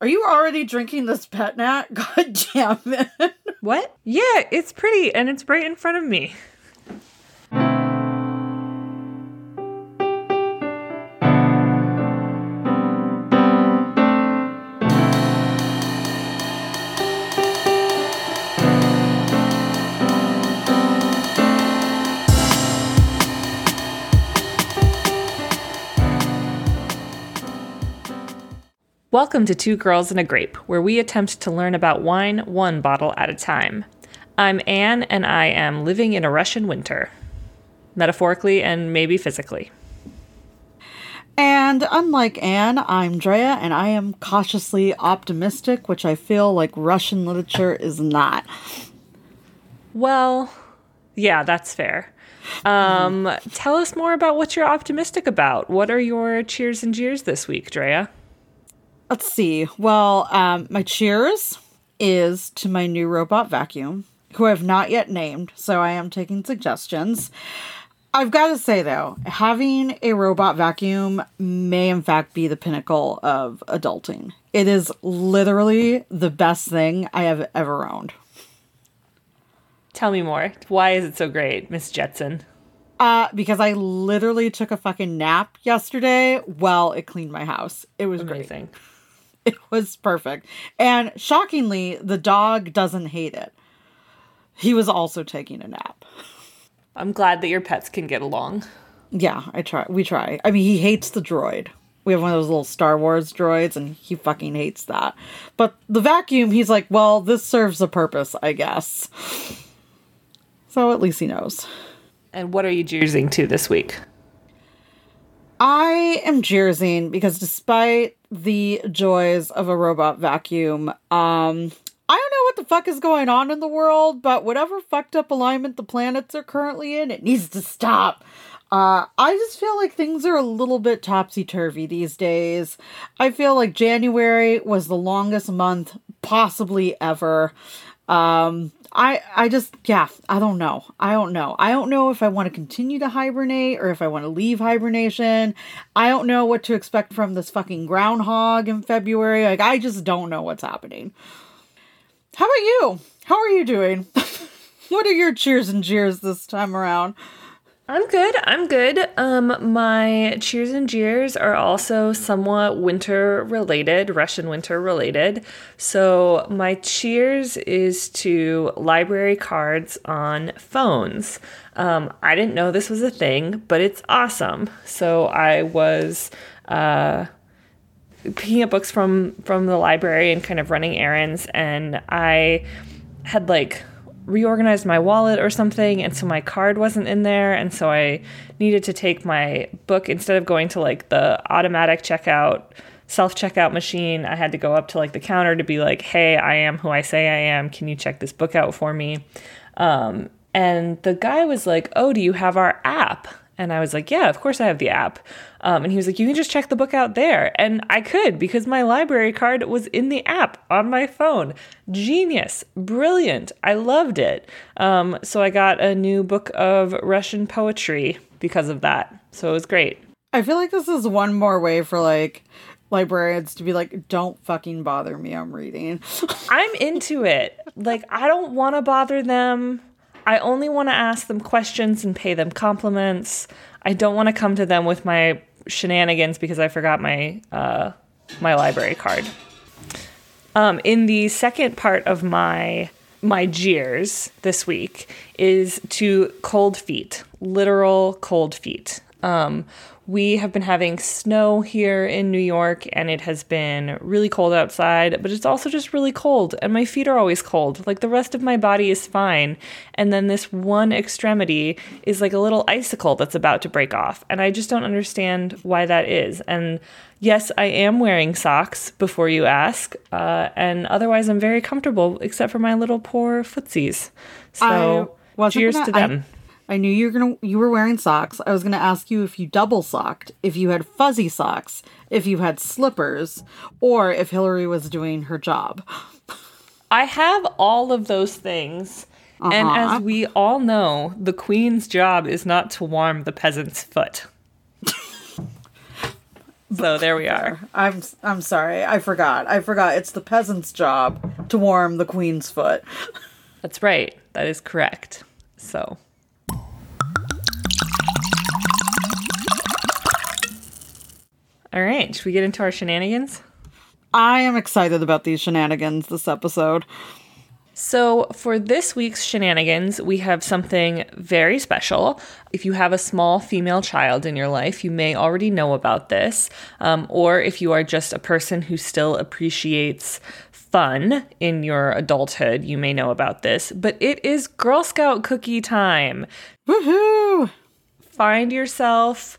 Are you already drinking this pet nat? God damn it. What? Yeah, it's pretty and it's right in front of me. Welcome to Two Girls and a Grape, where we attempt to learn about wine one bottle at a time. I'm Anne, and I am living in a Russian winter, metaphorically and maybe physically. And unlike Anne, I'm Drea, and I am cautiously optimistic, which I feel like Russian literature is not. Well, yeah, that's fair. Um, tell us more about what you're optimistic about. What are your cheers and jeers this week, Drea? Let's see. Well, um, my cheers is to my new robot vacuum, who I've not yet named, so I am taking suggestions. I've got to say though, having a robot vacuum may in fact be the pinnacle of adulting. It is literally the best thing I have ever owned. Tell me more. Why is it so great, Miss Jetson? Uh, because I literally took a fucking nap yesterday while it cleaned my house. It was Amazing. great. It was perfect. And shockingly, the dog doesn't hate it. He was also taking a nap. I'm glad that your pets can get along. Yeah, I try. We try. I mean, he hates the droid. We have one of those little Star Wars droids, and he fucking hates that. But the vacuum, he's like, well, this serves a purpose, I guess. So at least he knows. And what are you jeersing to this week? I am jeersing because despite the joys of a robot vacuum, um, I don't know what the fuck is going on in the world, but whatever fucked up alignment the planets are currently in, it needs to stop. Uh, I just feel like things are a little bit topsy turvy these days. I feel like January was the longest month possibly ever. Um, I I just yeah, I don't know. I don't know. I don't know if I want to continue to hibernate or if I want to leave hibernation. I don't know what to expect from this fucking groundhog in February. Like I just don't know what's happening. How about you? How are you doing? what are your cheers and jeers this time around? I'm good. I'm good. Um, my cheers and jeers are also somewhat winter related, Russian winter related. So my cheers is to library cards on phones. Um, I didn't know this was a thing, but it's awesome. So I was uh, picking up books from from the library and kind of running errands, and I had like reorganized my wallet or something and so my card wasn't in there and so I needed to take my book instead of going to like the automatic checkout self checkout machine I had to go up to like the counter to be like hey I am who I say I am. Can you check this book out for me? Um, and the guy was like oh do you have our app and I was like, yeah, of course I have the app. Um, and he was like, you can just check the book out there. And I could because my library card was in the app on my phone. Genius. Brilliant. I loved it. Um, so I got a new book of Russian poetry because of that. So it was great. I feel like this is one more way for like librarians to be like, don't fucking bother me, I'm reading. I'm into it. Like, I don't want to bother them. I only want to ask them questions and pay them compliments. I don't want to come to them with my shenanigans because I forgot my uh, my library card. Um, in the second part of my my jeers this week is to cold feet, literal cold feet. Um, we have been having snow here in New York and it has been really cold outside, but it's also just really cold and my feet are always cold. Like the rest of my body is fine. And then this one extremity is like a little icicle that's about to break off. And I just don't understand why that is. And yes, I am wearing socks before you ask. Uh, and otherwise, I'm very comfortable except for my little poor footsies. So cheers gonna- to them. I knew you were gonna you were wearing socks. I was gonna ask you if you double socked, if you had fuzzy socks, if you had slippers, or if Hillary was doing her job. I have all of those things. And Uh-huh. as we all know, the queen's job is not to warm the peasant's foot. So there we are. I'm I'm sorry. I forgot. I forgot. It's the peasant's job to warm the queen's foot. That's right. That is correct. So. All right, should we get into our shenanigans? I am excited about these shenanigans this episode. So, for this week's shenanigans, we have something very special. If you have a small female child in your life, you may already know about this. Um, or if you are just a person who still appreciates fun in your adulthood, you may know about this. But it is Girl Scout cookie time. Woohoo! Find yourself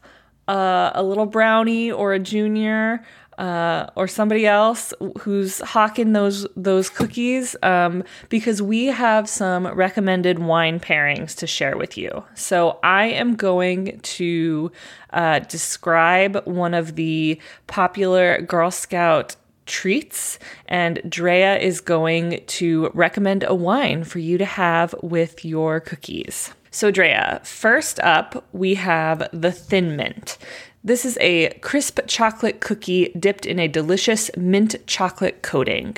uh, a little brownie or a junior uh, or somebody else who's hawking those those cookies um, because we have some recommended wine pairings to share with you. So I am going to uh, describe one of the popular Girl Scout treats, and Drea is going to recommend a wine for you to have with your cookies. So, Drea, first up, we have the Thin Mint. This is a crisp chocolate cookie dipped in a delicious mint chocolate coating.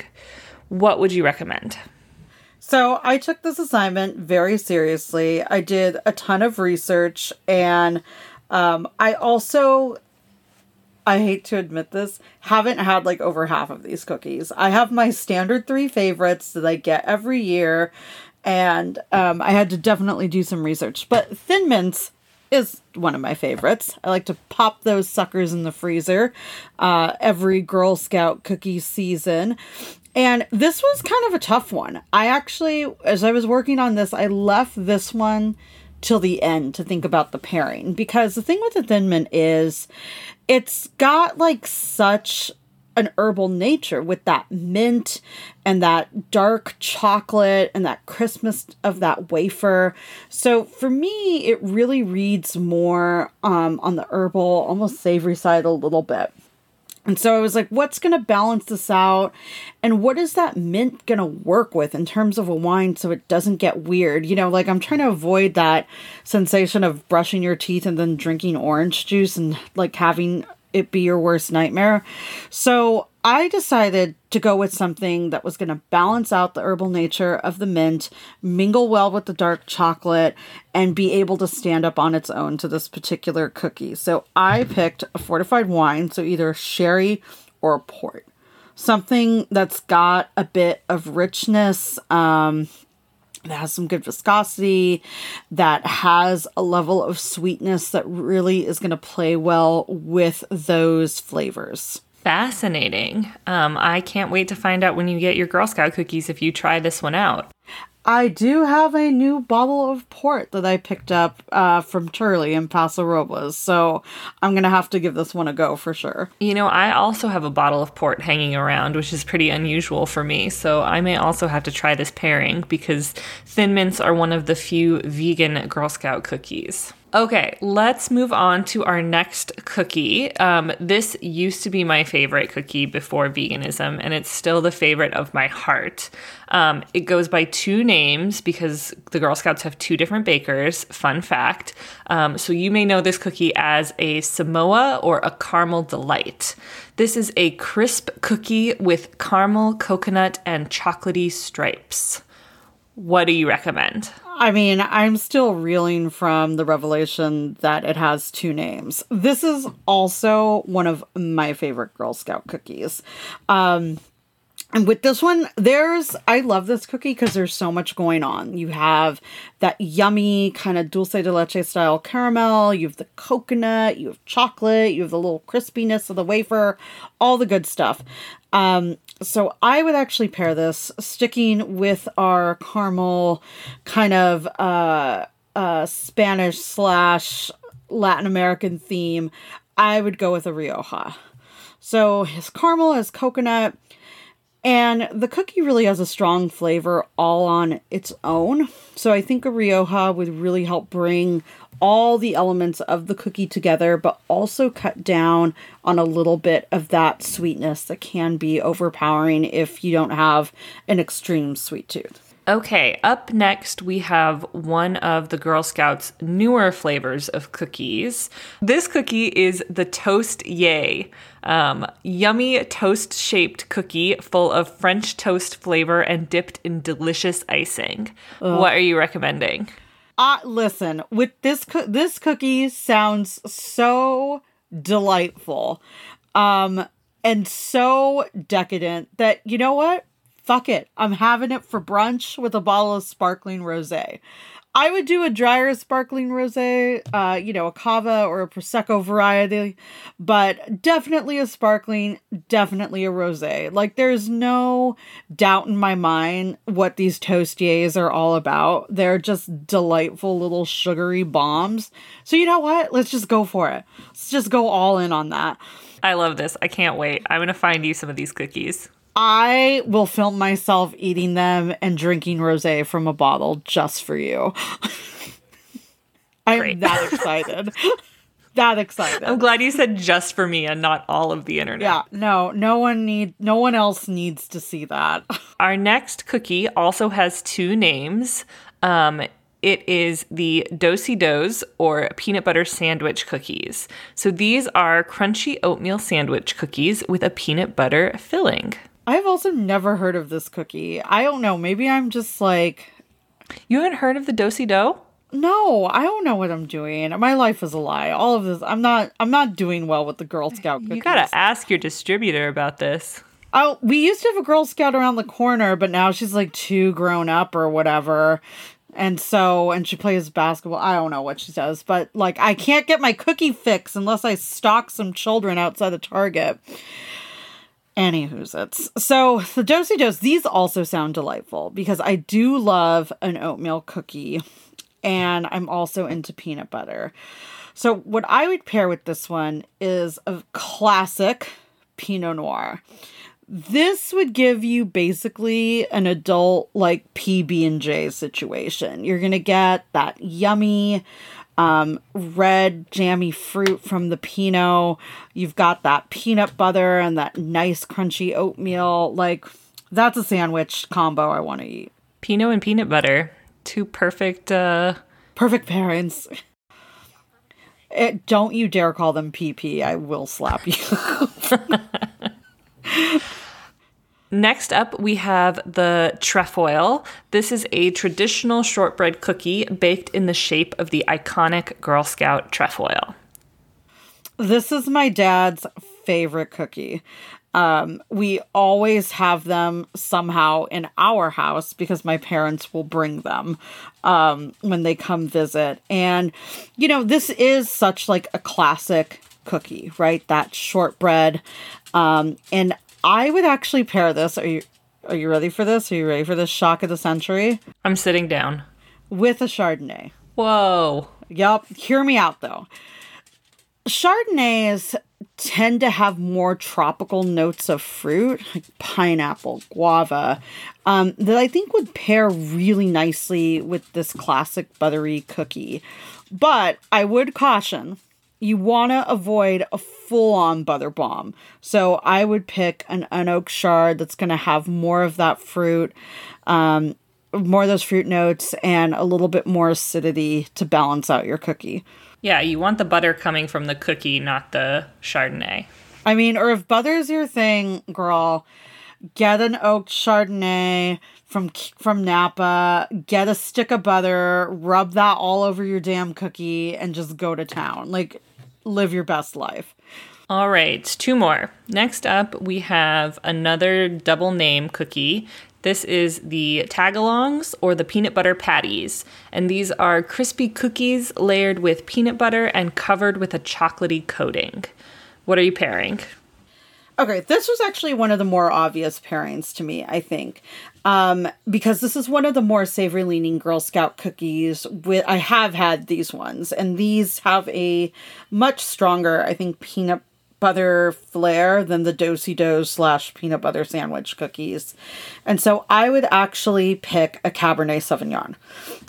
What would you recommend? So, I took this assignment very seriously. I did a ton of research and um, I also I hate to admit this, haven't had like over half of these cookies. I have my standard three favorites that I get every year, and um, I had to definitely do some research. But Thin Mints is one of my favorites. I like to pop those suckers in the freezer uh, every Girl Scout cookie season. And this was kind of a tough one. I actually, as I was working on this, I left this one till the end to think about the pairing because the thing with the Thin Mint is it's got like such an herbal nature with that mint and that dark chocolate and that Christmas of that wafer. So for me, it really reads more um, on the herbal, almost savory side a little bit. And so I was like, what's going to balance this out? And what is that mint going to work with in terms of a wine so it doesn't get weird? You know, like I'm trying to avoid that sensation of brushing your teeth and then drinking orange juice and like having it be your worst nightmare. So I decided to go with something that was going to balance out the herbal nature of the mint, mingle well with the dark chocolate, and be able to stand up on its own to this particular cookie. So I picked a fortified wine, so either sherry or port. Something that's got a bit of richness, um, that has some good viscosity, that has a level of sweetness that really is going to play well with those flavors. Fascinating. Um, I can't wait to find out when you get your Girl Scout cookies if you try this one out. I do have a new bottle of port that I picked up uh, from Turley in Paso Robles, so I'm gonna have to give this one a go for sure. You know, I also have a bottle of port hanging around, which is pretty unusual for me, so I may also have to try this pairing because Thin Mints are one of the few vegan Girl Scout cookies. Okay, let's move on to our next cookie. Um, this used to be my favorite cookie before veganism, and it's still the favorite of my heart. Um, it goes by two names because the Girl Scouts have two different bakers. Fun fact. Um, so you may know this cookie as a Samoa or a caramel delight. This is a crisp cookie with caramel, coconut, and chocolatey stripes. What do you recommend? I mean, I'm still reeling from the revelation that it has two names. This is also one of my favorite Girl Scout cookies. Um, and with this one, there's, I love this cookie because there's so much going on. You have that yummy kind of dulce de leche style caramel, you have the coconut, you have chocolate, you have the little crispiness of the wafer, all the good stuff. Um, so I would actually pair this sticking with our caramel kind of uh, uh, Spanish slash Latin American theme. I would go with a Rioja. So his caramel his coconut, and the cookie really has a strong flavor all on its own. So I think a Rioja would really help bring all the elements of the cookie together, but also cut down on a little bit of that sweetness that can be overpowering if you don't have an extreme sweet tooth. Okay, up next we have one of the Girl Scouts' newer flavors of cookies. This cookie is the Toast Yay. Um, yummy toast shaped cookie full of French toast flavor and dipped in delicious icing. What are you recommending? Uh listen, with this co- this cookie sounds so delightful. Um and so decadent that you know what? Fuck it. I'm having it for brunch with a bottle of sparkling rosé. I would do a drier sparkling rosé, uh, you know, a cava or a prosecco variety, but definitely a sparkling, definitely a rosé. Like there's no doubt in my mind what these toastiers are all about. They're just delightful little sugary bombs. So you know what? Let's just go for it. Let's just go all in on that. I love this. I can't wait. I'm going to find you some of these cookies. I will film myself eating them and drinking rosé from a bottle just for you. I'm that excited. that excited. I'm glad you said just for me and not all of the internet. yeah, no, no one need no one else needs to see that. Our next cookie also has two names. Um, it is the Do-si-dos or peanut butter sandwich cookies. So these are crunchy oatmeal sandwich cookies with a peanut butter filling. I've also never heard of this cookie. I don't know, maybe I'm just like You haven't heard of the Do-si-do? no, I don't know what I'm doing. My life is a lie. All of this I'm not I'm not doing well with the Girl Scout cookies. You gotta ask your distributor about this. Oh, we used to have a Girl Scout around the corner, but now she's like too grown up or whatever. And so, and she plays basketball. I don't know what she does, but like, I can't get my cookie fix unless I stalk some children outside of Target. Anywho's it's so the Do-si-dos. These also sound delightful because I do love an oatmeal cookie, and I'm also into peanut butter. So what I would pair with this one is a classic Pinot Noir. This would give you basically an adult like PB and J situation. You're gonna get that yummy um, red jammy fruit from the Pinot. You've got that peanut butter and that nice crunchy oatmeal. Like that's a sandwich combo I want to eat. Pinot and peanut butter. Two perfect uh Perfect parents. It, don't you dare call them PP. I will slap you. Next up, we have the trefoil. This is a traditional shortbread cookie baked in the shape of the iconic Girl Scout trefoil. This is my dad's favorite cookie. Um, we always have them somehow in our house because my parents will bring them um, when they come visit. And, you know, this is such like a classic cookie, right? That shortbread. Um, and I would actually pair this. Are you are you ready for this? Are you ready for this shock of the century? I'm sitting down. With a Chardonnay. Whoa. Yup. Hear me out though. Chardonnays tend to have more tropical notes of fruit, like pineapple, guava, um, that I think would pair really nicely with this classic buttery cookie. But I would caution you want to avoid a full on butter bomb. So I would pick an unoaked shard that's going to have more of that fruit, um, more of those fruit notes, and a little bit more acidity to balance out your cookie. Yeah, you want the butter coming from the cookie, not the Chardonnay. I mean, or if butter's your thing, girl, get an oak Chardonnay from from Napa, get a stick of butter, rub that all over your damn cookie, and just go to town. Like, live your best life. All right, two more. Next up, we have another double name cookie. This is the tagalongs or the peanut butter patties. And these are crispy cookies layered with peanut butter and covered with a chocolatey coating. What are you pairing? Okay, this was actually one of the more obvious pairings to me, I think. Um, because this is one of the more savory leaning Girl Scout cookies with I have had these ones, and these have a much stronger, I think, peanut butter flair than the Do-si-do slash peanut butter sandwich cookies. And so I would actually pick a Cabernet Sauvignon.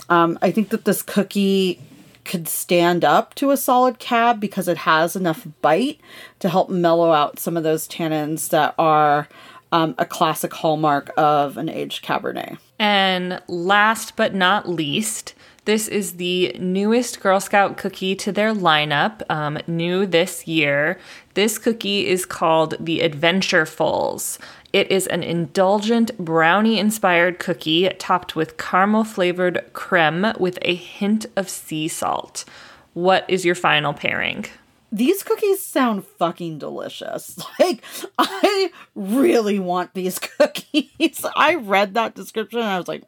Um, I think that this cookie could stand up to a solid cab because it has enough bite to help mellow out some of those tannins that are um, a classic hallmark of an aged Cabernet. And last but not least, this is the newest Girl Scout cookie to their lineup, um, new this year. This cookie is called the Adventurefuls. It is an indulgent brownie inspired cookie topped with caramel flavored creme with a hint of sea salt. What is your final pairing? These cookies sound fucking delicious. Like, I really want these cookies. I read that description and I was like.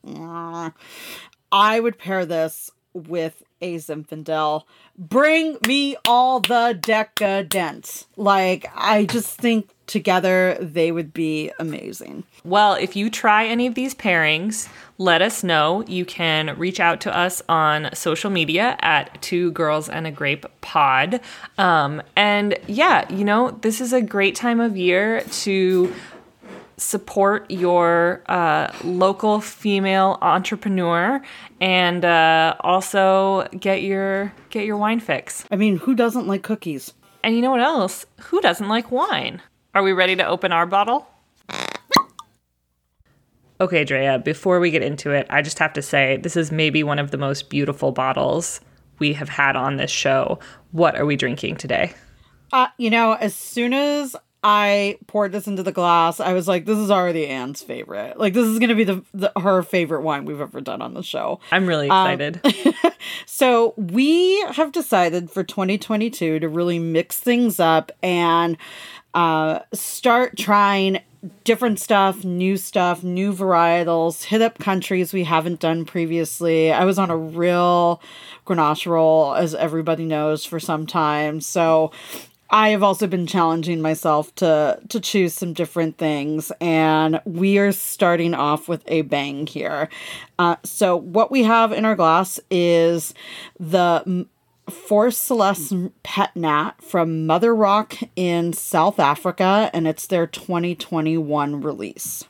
I would pair this with a Zinfandel. Bring me all the decadence. Like, I just think together they would be amazing. Well, if you try any of these pairings, let us know. You can reach out to us on social media at Two Girls and a Grape Pod. Um, and yeah, you know, this is a great time of year to support your uh, local female entrepreneur and uh, also get your get your wine fix. I mean, who doesn't like cookies? And you know what else? Who doesn't like wine? Are we ready to open our bottle? Okay, Drea, before we get into it, I just have to say this is maybe one of the most beautiful bottles we have had on this show. What are we drinking today? Uh, you know, as soon as I poured this into the glass, I was like, this is already Anne's favorite. Like, this is going to be the, the, her favorite wine we've ever done on the show. I'm really um, excited. Um, so, we have decided for 2022 to really mix things up and uh, start trying different stuff, new stuff, new varietals, hit up countries we haven't done previously. I was on a real Grenache roll, as everybody knows, for some time. So I have also been challenging myself to to choose some different things, and we are starting off with a bang here. Uh, so what we have in our glass is the Force Celeste Pet Nat from Mother Rock in South Africa, and it's their 2021 release.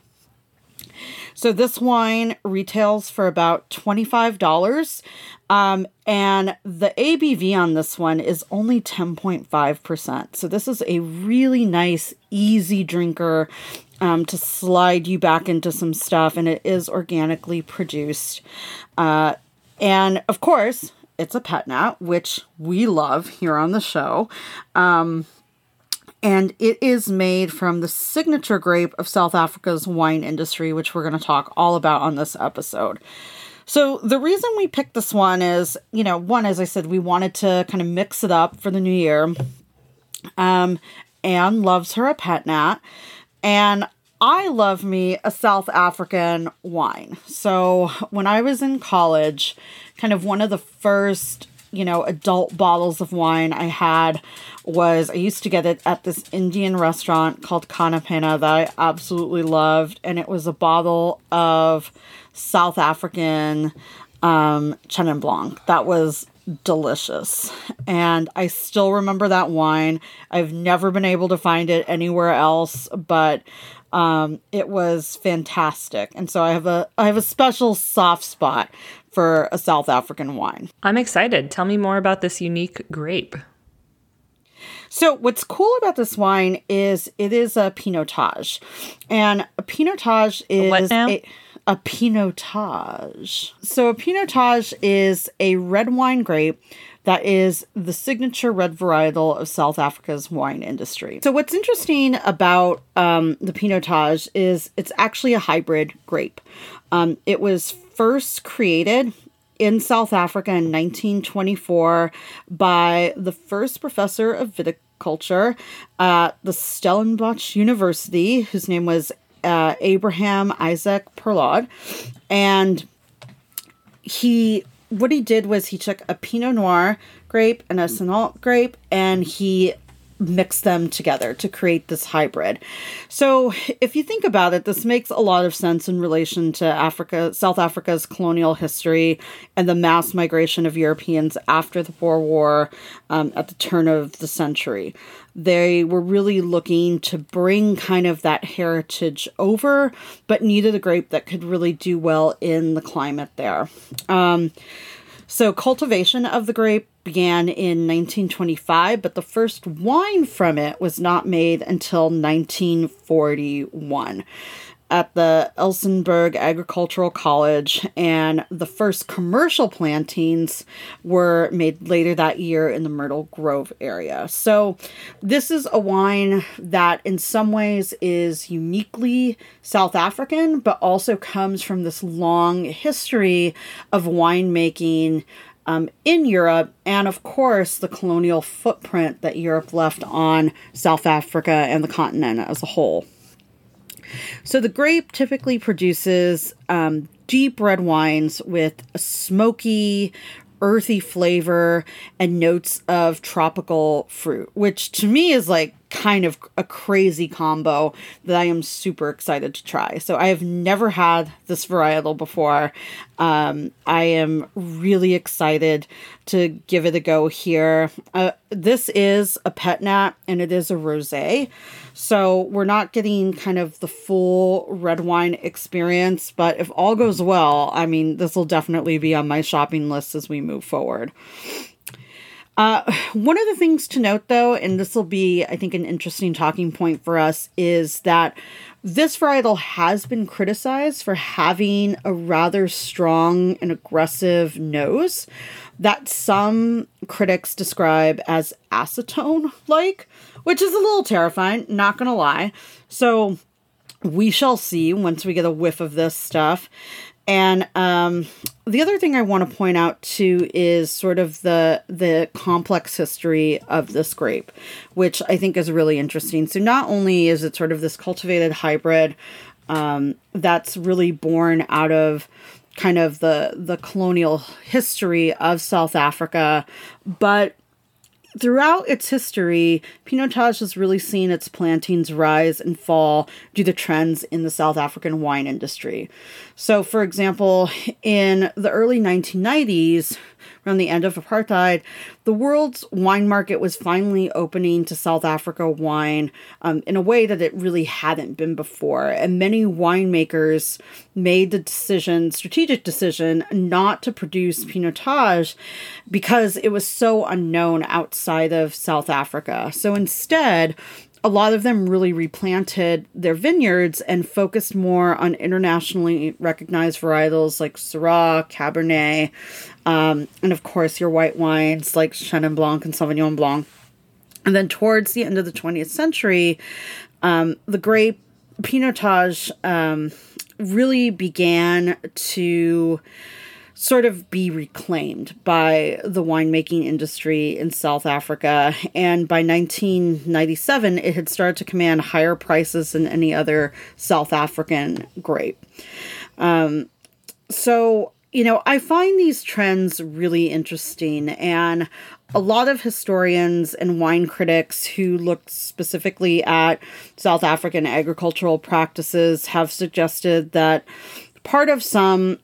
So this wine retails for about $25. Um, and the ABV on this one is only 10.5%. So this is a really nice, easy drinker um, to slide you back into some stuff, and it is organically produced. Uh, and of course, it's a pet nat, which we love here on the show. Um, and it is made from the signature grape of South Africa's wine industry, which we're going to talk all about on this episode. So, the reason we picked this one is, you know, one, as I said, we wanted to kind of mix it up for the new year. Um, Anne loves her a pet nat, and I love me a South African wine. So, when I was in college, kind of one of the first, you know, adult bottles of wine I had was I used to get it at this Indian restaurant called Khana Pena that I absolutely loved. And it was a bottle of South African um, Chenin Blanc. That was delicious. And I still remember that wine. I've never been able to find it anywhere else, but um, it was fantastic. And so I have a I have a special soft spot for a South African wine. I'm excited. Tell me more about this unique grape. So, what's cool about this wine is it is a Pinotage. And a Pinotage is? A, a Pinotage. So, a Pinotage is a red wine grape that is the signature red varietal of South Africa's wine industry. So, what's interesting about um, the Pinotage is it's actually a hybrid grape. Um, it was first created in South Africa in 1924 by the first professor of viticulture at the Stellenbosch University, whose name was uh, Abraham Isaac Perold. And he, what he did was he took a Pinot Noir grape and a Cinsault grape and he mixed them together to create this hybrid. So, if you think about it, this makes a lot of sense in relation to Africa, South Africa's colonial history and the mass migration of Europeans after the Boer War um, at the turn of the century. They were really looking to bring kind of that heritage over, but needed a grape that could really do well in the climate there. Um, So, cultivation of the grape began in 1925, but the first wine from it was not made until 1941 at the Elsenburg Agricultural College, and the first commercial plantings were made later that year in the Myrtle Grove area. So, this is a wine that, in some ways, is uniquely South African, but also comes from this long history of winemaking. Um, in Europe, and of course, the colonial footprint that Europe left on South Africa and the continent as a whole. So the grape typically produces um, deep red wines with a smoky, earthy flavor and notes of tropical fruit, which to me is like kind of a crazy combo that I am super excited to try. So I have never had this varietal before. Um, I am really excited to give it a go here. Uh, this is a pet nat and it is a rosé. So we're not getting kind of the full red wine experience, but if all goes well, I mean, this will definitely be on my shopping list as we move forward. Uh, one of the things to note, though, and this will be, I think, an interesting talking point for us, is that this varietal has been criticized for having a rather strong and aggressive nose that some critics describe as acetone like, which is a little terrifying, not gonna lie. So we shall see once we get a whiff of this stuff. And um, the other thing I want to point out too is sort of the the complex history of this grape, which I think is really interesting. So not only is it sort of this cultivated hybrid um, that's really born out of kind of the the colonial history of South Africa, but Throughout its history, Pinotage has really seen its plantings rise and fall due to trends in the South African wine industry. So, for example, in the early 1990s, around the end of apartheid, the world's wine market was finally opening to South Africa wine um, in a way that it really hadn't been before. And many winemakers made the decision, strategic decision, not to produce Pinotage because it was so unknown outside of South Africa. So instead, a lot of them really replanted their vineyards and focused more on internationally recognized varietals like Syrah, Cabernet, um, and of course your white wines like Chenin Blanc and Sauvignon Blanc. And then towards the end of the 20th century, um, the grape Pinotage um, really began to sort of be reclaimed by the winemaking industry in South Africa. And by 1997, it had started to command higher prices than any other South African grape. Um, so, you know, I find these trends really interesting. And a lot of historians and wine critics who look specifically at South African agricultural practices have suggested that part of some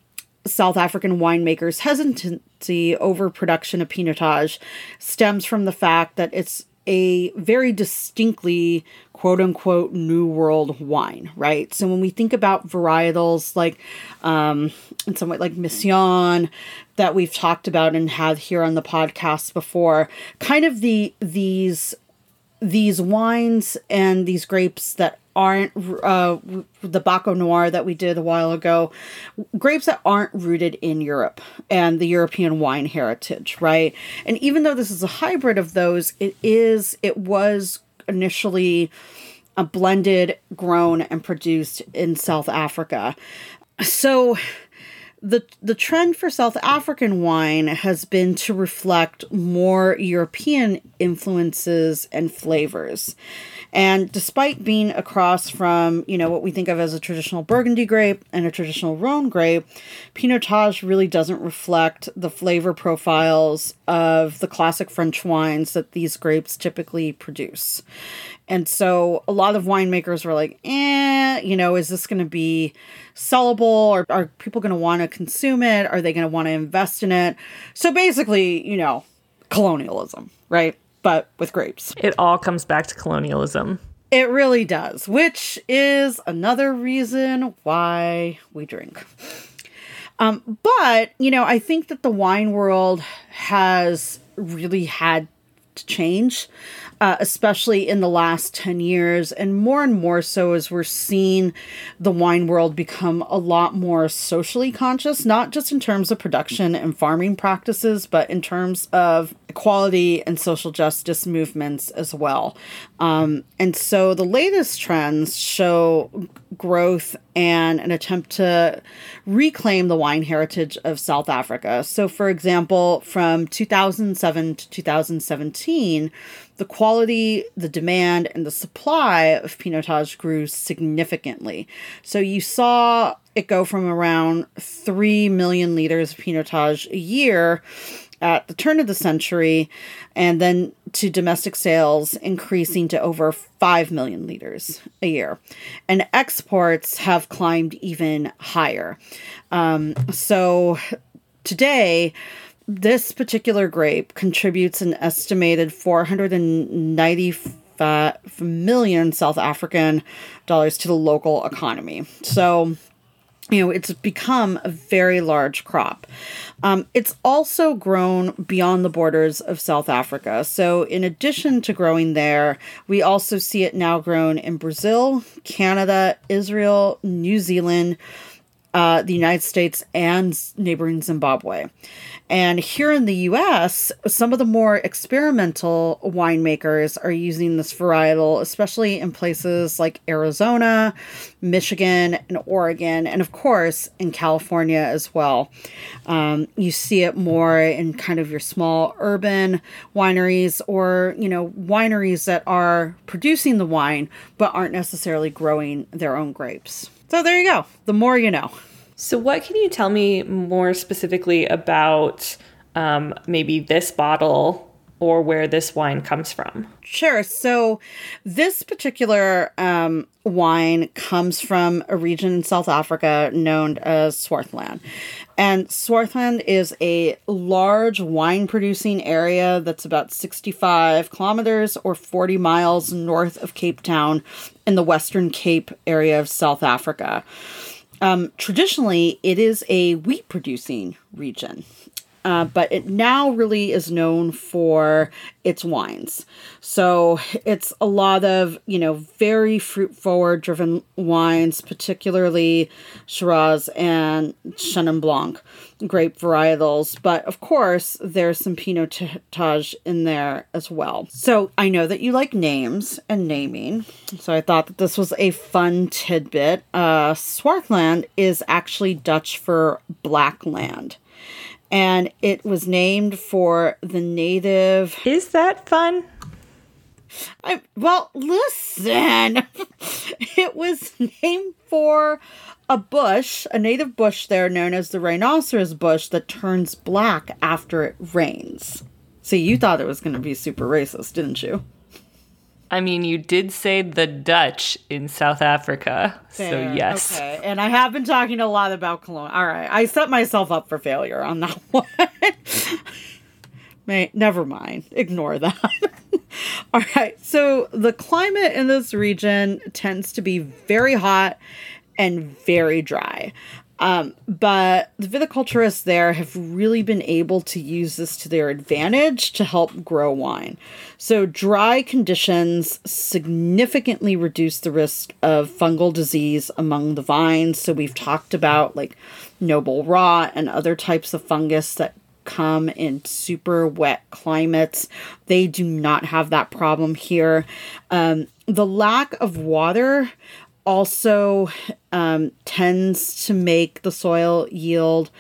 South African winemakers' hesitancy over production of Pinotage stems from the fact that it's a very distinctly quote unquote new world wine, right? So when we think about varietals like um in some way like Mission that we've talked about and had here on the podcast before, kind of the these these wines and these grapes that aren't uh, the Baco Noir that we did a while ago, grapes that aren't rooted in Europe and the European wine heritage, right? And even though this is a hybrid of those, it is it was initially a blended, grown, and produced in South Africa. So the the trend for South African wine has been to reflect more European influences and flavors. And despite being across from, you know, what we think of as a traditional Burgundy grape and a traditional Rhone grape, Pinotage really doesn't reflect the flavor profiles of the classic French wines that these grapes typically produce. And so a lot of winemakers were like, eh, you know, is this going to be sellable or are people going to want to consume it? Are they going to want to invest in it? So basically, you know, colonialism, right? But with grapes. It all comes back to colonialism. It really does, which is another reason why we drink. Um, but, you know, I think that the wine world has really had to change uh, especially in the last 10 years, and more and more so as we're seeing the wine world become a lot more socially conscious, not just in terms of production and farming practices, but in terms of equality and social justice movements as well. Um, and so the latest trends show growth and an attempt to reclaim the wine heritage of South Africa. So, for example, from 2007 to 2017, the quality, the demand, and the supply of Pinotage grew significantly. So you saw it go from around 3 million liters of Pinotage a year at the turn of the century, and then to domestic sales increasing to over 5 million liters a year. And exports have climbed even higher. Um, so today, this particular grape contributes an estimated 495 million South African dollars to the local economy. So, you know, it's become a very large crop. Um, it's also grown beyond the borders of South Africa. So, in addition to growing there, we also see it now grown in Brazil, Canada, Israel, New Zealand, uh, the United States, and neighboring Zimbabwe. And here in the US, some of the more experimental winemakers are using this varietal, especially in places like Arizona, Michigan, and Oregon, and of course in California as well. Um, you see it more in kind of your small urban wineries or, you know, wineries that are producing the wine but aren't necessarily growing their own grapes. So there you go. The more you know. So, what can you tell me more specifically about um, maybe this bottle or where this wine comes from? Sure. So, this particular um, wine comes from a region in South Africa known as Swartland. And Swartland is a large wine producing area that's about 65 kilometers or 40 miles north of Cape Town in the Western Cape area of South Africa. Um, traditionally, it is a wheat producing region. Uh, but it now really is known for its wines. So it's a lot of, you know, very fruit forward driven wines, particularly Shiraz and Chenin Blanc grape varietals. But of course, there's some Pinotage in there as well. So I know that you like names and naming. So I thought that this was a fun tidbit. Uh, is actually Dutch for black land and it was named for the native. Is that fun? I well, listen. it was named for a bush, a native bush there known as the rhinoceros bush that turns black after it rains. So you thought it was going to be super racist, didn't you? I mean, you did say the Dutch in South Africa. Fair. So, yes. Okay. And I have been talking a lot about Cologne. All right. I set myself up for failure on that one. May, never mind. Ignore that. All right. So, the climate in this region tends to be very hot and very dry. Um, but the viticulturists there have really been able to use this to their advantage to help grow wine. So, dry conditions significantly reduce the risk of fungal disease among the vines. So, we've talked about like noble rot and other types of fungus that come in super wet climates. They do not have that problem here. Um, the lack of water also um, tends to make the soil yield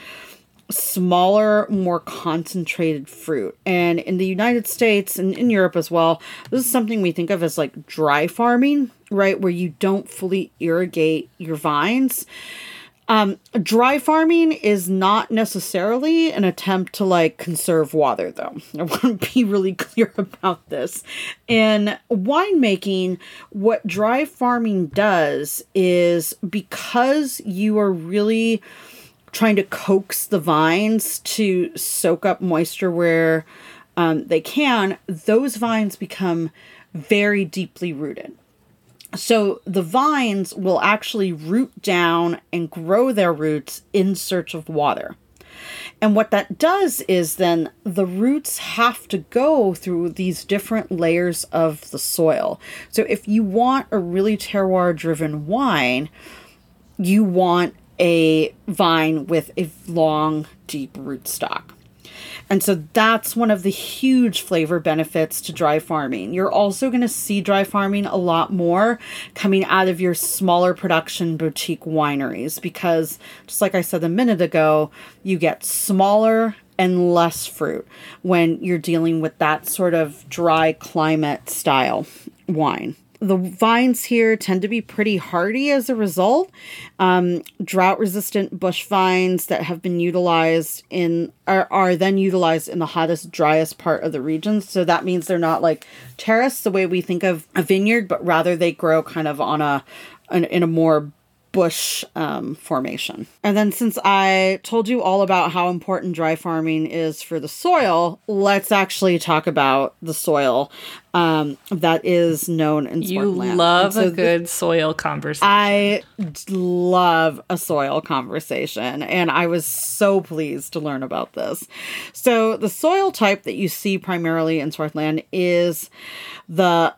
smaller, more concentrated fruit. And in the United States and in Europe as well, this is something we think of as like dry farming, right? Where you don't fully irrigate your vines. Um, dry farming is not necessarily an attempt to like conserve water, though. I want to be really clear about this. In winemaking, what dry farming does is because you are really trying to coax the vines to soak up moisture where um, they can, those vines become very deeply rooted. So the vines will actually root down and grow their roots in search of water. And what that does is then the roots have to go through these different layers of the soil. So if you want a really terroir driven wine, you want a vine with a long, deep rootstock. And so that's one of the huge flavor benefits to dry farming. You're also going to see dry farming a lot more coming out of your smaller production boutique wineries because, just like I said a minute ago, you get smaller and less fruit when you're dealing with that sort of dry climate style wine the vines here tend to be pretty hardy as a result. Um, drought resistant bush vines that have been utilized in are, are then utilized in the hottest, driest part of the region. So that means they're not like terrace the way we think of a vineyard, but rather they grow kind of on a an, in a more bush um, formation. And then, since I told you all about how important dry farming is for the soil, let's actually talk about the soil um, that is known in Swartland. You love so a good soil conversation. I love a soil conversation, and I was so pleased to learn about this. So, the soil type that you see primarily in Swartland is the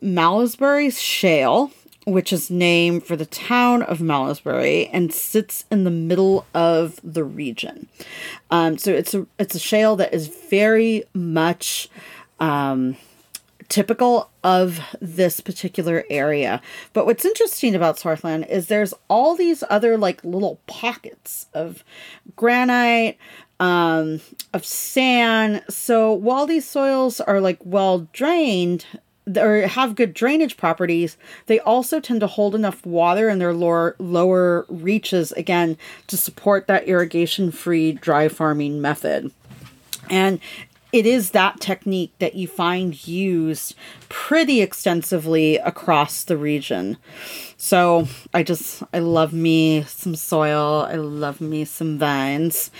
Malmesbury Shale which is named for the town of Malmesbury and sits in the middle of the region. Um, so it's a it's a shale that is very much um, typical of this particular area. But what's interesting about Swartland is there's all these other like little pockets of granite, um, of sand. So while these soils are like well drained, or have good drainage properties, they also tend to hold enough water in their lower lower reaches again to support that irrigation free dry farming method. And it is that technique that you find used pretty extensively across the region. So I just I love me some soil, I love me some vines.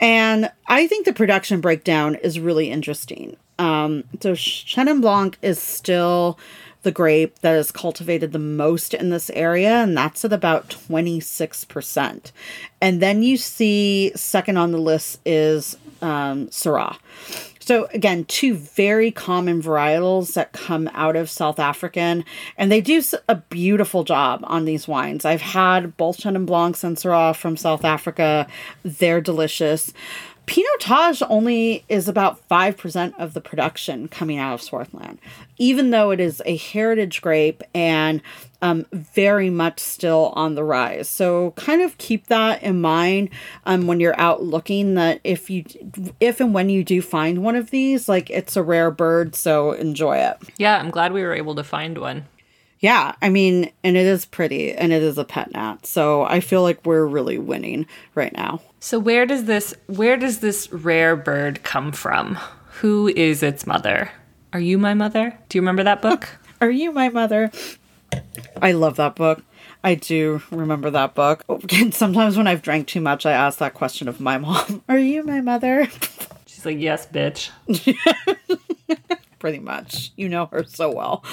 And I think the production breakdown is really interesting. Um, so Chenin Blanc is still the grape that is cultivated the most in this area, and that's at about 26%. And then you see, second on the list is um, Syrah. So, again, two very common varietals that come out of South African, and they do a beautiful job on these wines. I've had both Chenin Blancs and Syrah from South Africa, they're delicious. Pinotage only is about 5% of the production coming out of Swartland, even though it is a heritage grape and um, very much still on the rise. So kind of keep that in mind um, when you're out looking that if you, if and when you do find one of these, like it's a rare bird, so enjoy it. Yeah, I'm glad we were able to find one. Yeah, I mean, and it is pretty and it is a pet nat. So I feel like we're really winning right now. So where does this where does this rare bird come from? Who is its mother? Are you my mother? Do you remember that book? Are you my mother? I love that book. I do remember that book. Sometimes when I've drank too much, I ask that question of my mom. Are you my mother? She's like, "Yes, bitch." Pretty much. You know her so well.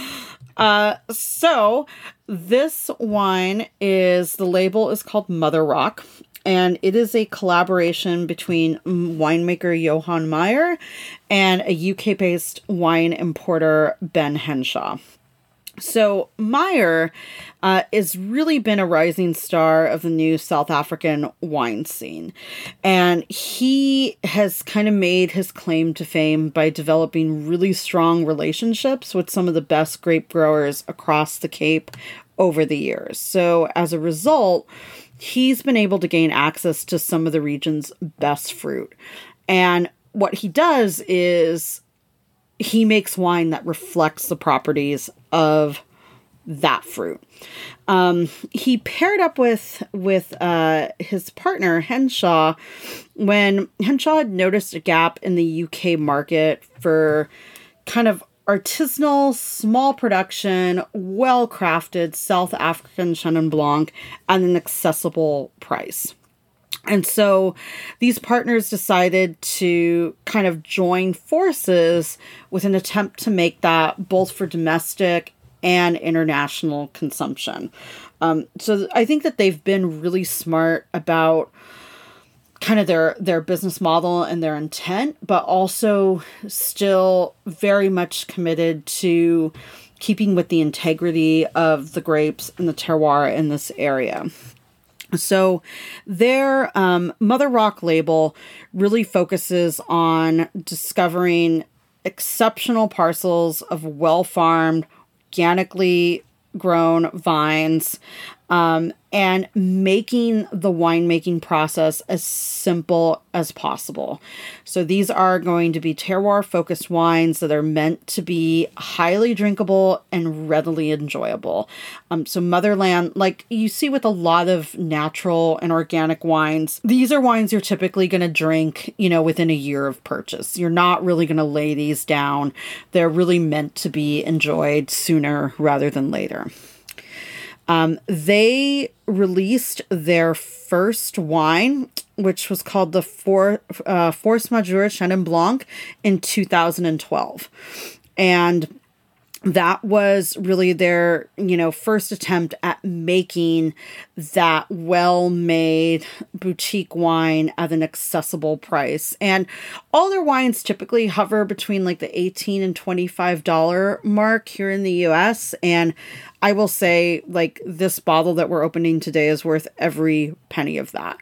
Uh, so this wine is the label is called Mother Rock, and it is a collaboration between winemaker Johan Meyer and a UK based wine importer Ben Henshaw. So Meyer uh, has really been a rising star of the new South African wine scene, and he has kind of made his claim to fame by developing really strong relationships with some of the best grape growers across the Cape over the years. So as a result, he's been able to gain access to some of the region's best fruit, and what he does is he makes wine that reflects the properties of that fruit. Um, he paired up with with uh, his partner Henshaw when Henshaw had noticed a gap in the UK market for kind of artisanal, small production, well crafted South African Chenin Blanc at an accessible price. And so these partners decided to kind of join forces with an attempt to make that both for domestic and international consumption. Um, so I think that they've been really smart about kind of their their business model and their intent, but also still very much committed to keeping with the integrity of the grapes and the terroir in this area. So, their um, Mother Rock label really focuses on discovering exceptional parcels of well farmed, organically grown vines. Um, and making the winemaking process as simple as possible. So these are going to be terroir focused wines that are meant to be highly drinkable and readily enjoyable. Um, so Motherland, like you see with a lot of natural and organic wines, these are wines you're typically going to drink, you know, within a year of purchase. You're not really going to lay these down. They're really meant to be enjoyed sooner rather than later. Um, they released their first wine, which was called the For, uh, Force Majeure Chenin Blanc in 2012. And that was really their you know first attempt at making that well-made boutique wine at an accessible price and all their wines typically hover between like the 18 and 25 dollar mark here in the US and I will say, like, this bottle that we're opening today is worth every penny of that.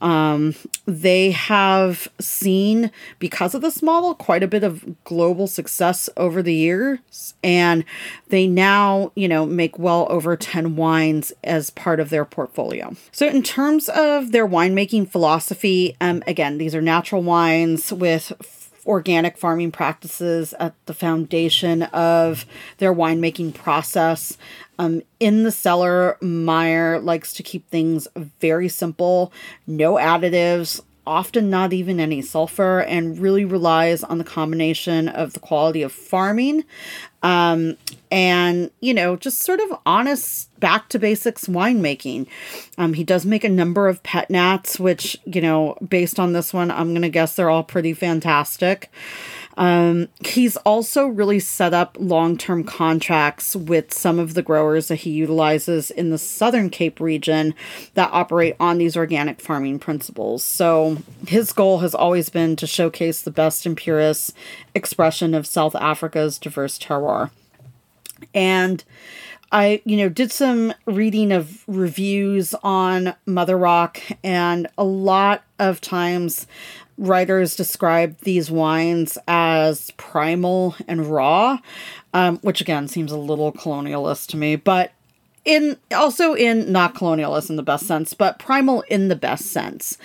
Um, they have seen, because of this model, quite a bit of global success over the years. And they now, you know, make well over 10 wines as part of their portfolio. So, in terms of their winemaking philosophy, um, again, these are natural wines with organic farming practices at the foundation of their winemaking process. Um, in the cellar, Meyer likes to keep things very simple, no additives, often not even any sulfur, and really relies on the combination of the quality of farming um, and, you know, just sort of honest back to basics winemaking. Um, he does make a number of pet nats, which, you know, based on this one, I'm to guess they're all pretty fantastic. Um, he's also really set up long term contracts with some of the growers that he utilizes in the Southern Cape region that operate on these organic farming principles. So his goal has always been to showcase the best and purest expression of South Africa's diverse terroir. And I, you know, did some reading of reviews on Mother Rock, and a lot of times writers describe these wines as primal and raw, um, which again seems a little colonialist to me, but in also in not colonialist in the best sense, but primal in the best sense.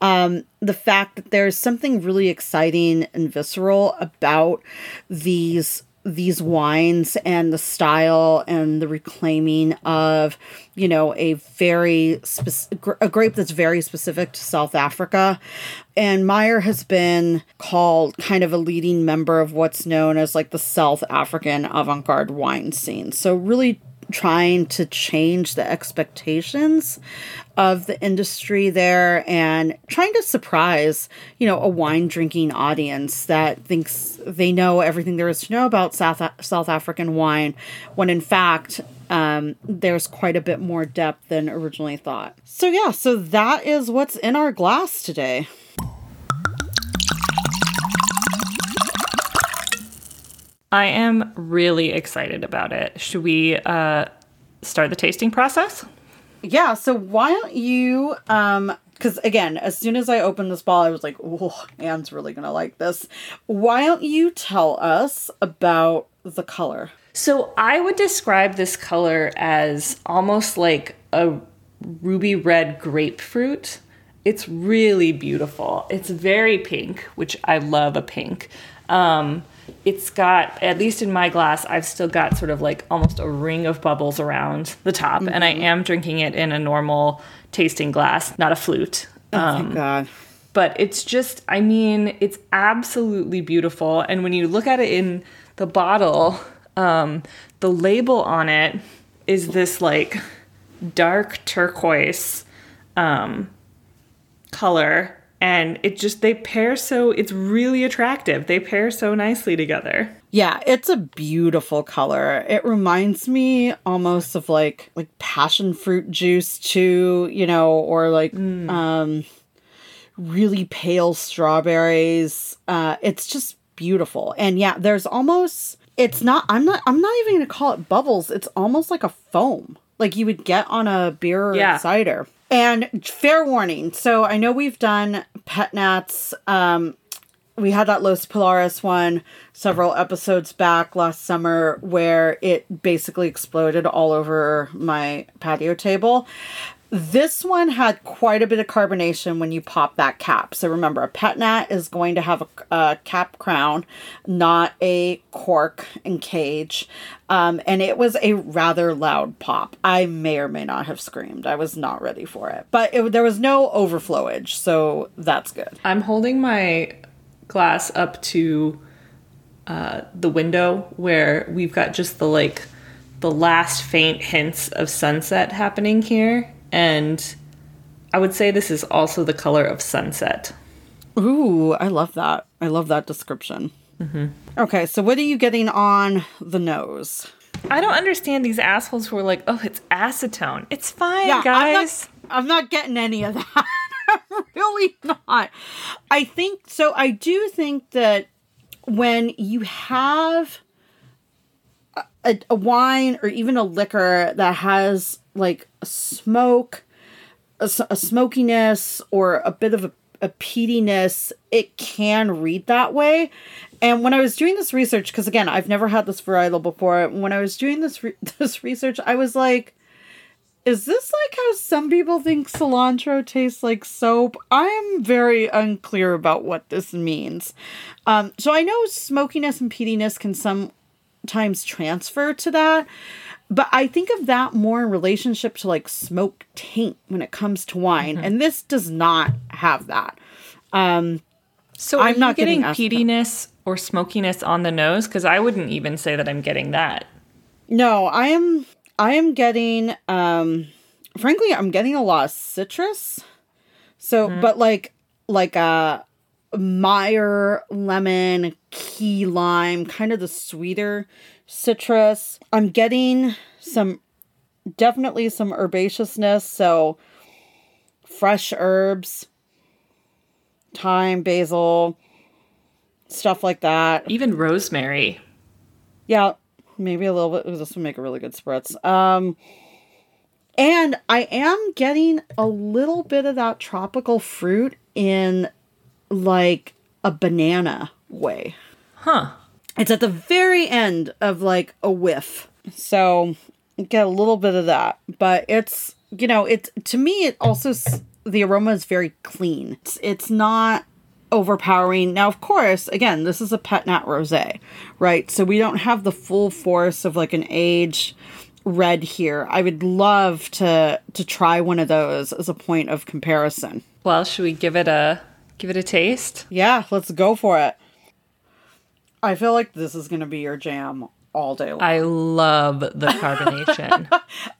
Um, the fact that there's something really exciting and visceral about these these wines and the style and the reclaiming of you know a very specific a grape that's very specific to South Africa. And Meyer has been called kind of a leading member of what's known as like the South African avant-garde wine scene. So really trying to change the expectations of the industry there and trying to surprise, you know, a wine drinking audience that thinks they know everything there is to know about South South African wine when in fact um, there's quite a bit more depth than originally thought. So yeah, so that is what's in our glass today. I am really excited about it. Should we uh, start the tasting process? Yeah, so why don't you um because again, as soon as I opened this ball, I was like, "Oh, Anne's really gonna like this." Why don't you tell us about the color? So I would describe this color as almost like a ruby red grapefruit. It's really beautiful. It's very pink, which I love a pink. Um, it's got at least in my glass i've still got sort of like almost a ring of bubbles around the top mm-hmm. and i mm-hmm. am drinking it in a normal tasting glass not a flute oh um, thank god but it's just i mean it's absolutely beautiful and when you look at it in the bottle um, the label on it is this like dark turquoise um, color and it just they pair so it's really attractive they pair so nicely together Yeah, it's a beautiful color. It reminds me almost of like like passion fruit juice too, you know, or like um really pale strawberries. Uh it's just beautiful. And yeah, there's almost it's not I'm not I'm not even to call it bubbles. It's almost like a foam. Like you would get on a beer or Yeah. cider. And fair warning. So I know we've done pet nats um we had that Los Polaris one several episodes back last summer where it basically exploded all over my patio table. This one had quite a bit of carbonation when you pop that cap. So remember, a pet nat is going to have a, a cap crown, not a cork and cage. Um, and it was a rather loud pop. I may or may not have screamed. I was not ready for it. But it, there was no overflowage, so that's good. I'm holding my glass up to uh, the window where we've got just the like the last faint hints of sunset happening here, and I would say this is also the color of sunset. Ooh, I love that. I love that description. Mm-hmm. Okay, so what are you getting on the nose? I don't understand these assholes who are like, "Oh, it's acetone. It's fine, I'm guys." not, I'm not getting any of that. Really not. I think so. I do think that when you have a, a wine or even a liquor that has like a smoke, a, a smokiness, or a bit of a, a peatiness, it can read that way. And when I was doing this research, because again, I've never had this varietal before. When I was doing this re- this research, I was like, is this like how some people think cilantro tastes like soap? I am very unclear about what this means. Um, so I know smokiness and peatiness can sometimes transfer to that, but I think of that more in relationship to like smoke taint when it comes to wine, and this does not have that. Um, So I'm not getting, getting peatiness or smokiness on the nose because I wouldn't even say that I'm getting that. No, I am I am getting um frankly I'm getting a lot of citrus. So but like like a Meyer lemon, key lime, kind of the sweeter citrus. I'm getting some definitely some herbaceousness, so fresh herbs, thyme, basil, stuff like that. Even rosemary. Yeah, maybe a little bit. ooh, This would make a really good spritz. Um, and I am getting a little bit of that tropical fruit in like a banana way. Huh. It's at the very end of like a whiff. So get a little bit of that, but it's you know it's to me it also the aroma is very clean. It's, it's not overpowering. Now of course, again, this is a pet nat rosé, right? So we don't have the full force of like an aged red here. I would love to to try one of those as a point of comparison. Well, should we give it a give it a taste? Yeah, let's go for it. I feel like this is going to be your jam all day long. I love the carbonation.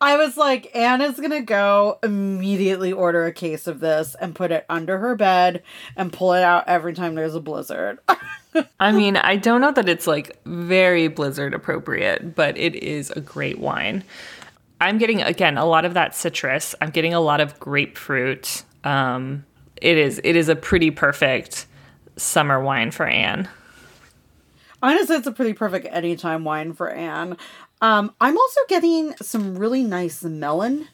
I was like, Anna's gonna go immediately order a case of this and put it under her bed and pull it out every time there's a blizzard. I mean, I don't know that it's like very blizzard appropriate, but it is a great wine. I'm getting again a lot of that citrus. I'm getting a lot of grapefruit. Um, it is it is a pretty perfect summer wine for Anne. Honestly, it's a pretty perfect anytime wine for Anne. Um, I'm also getting some really nice melon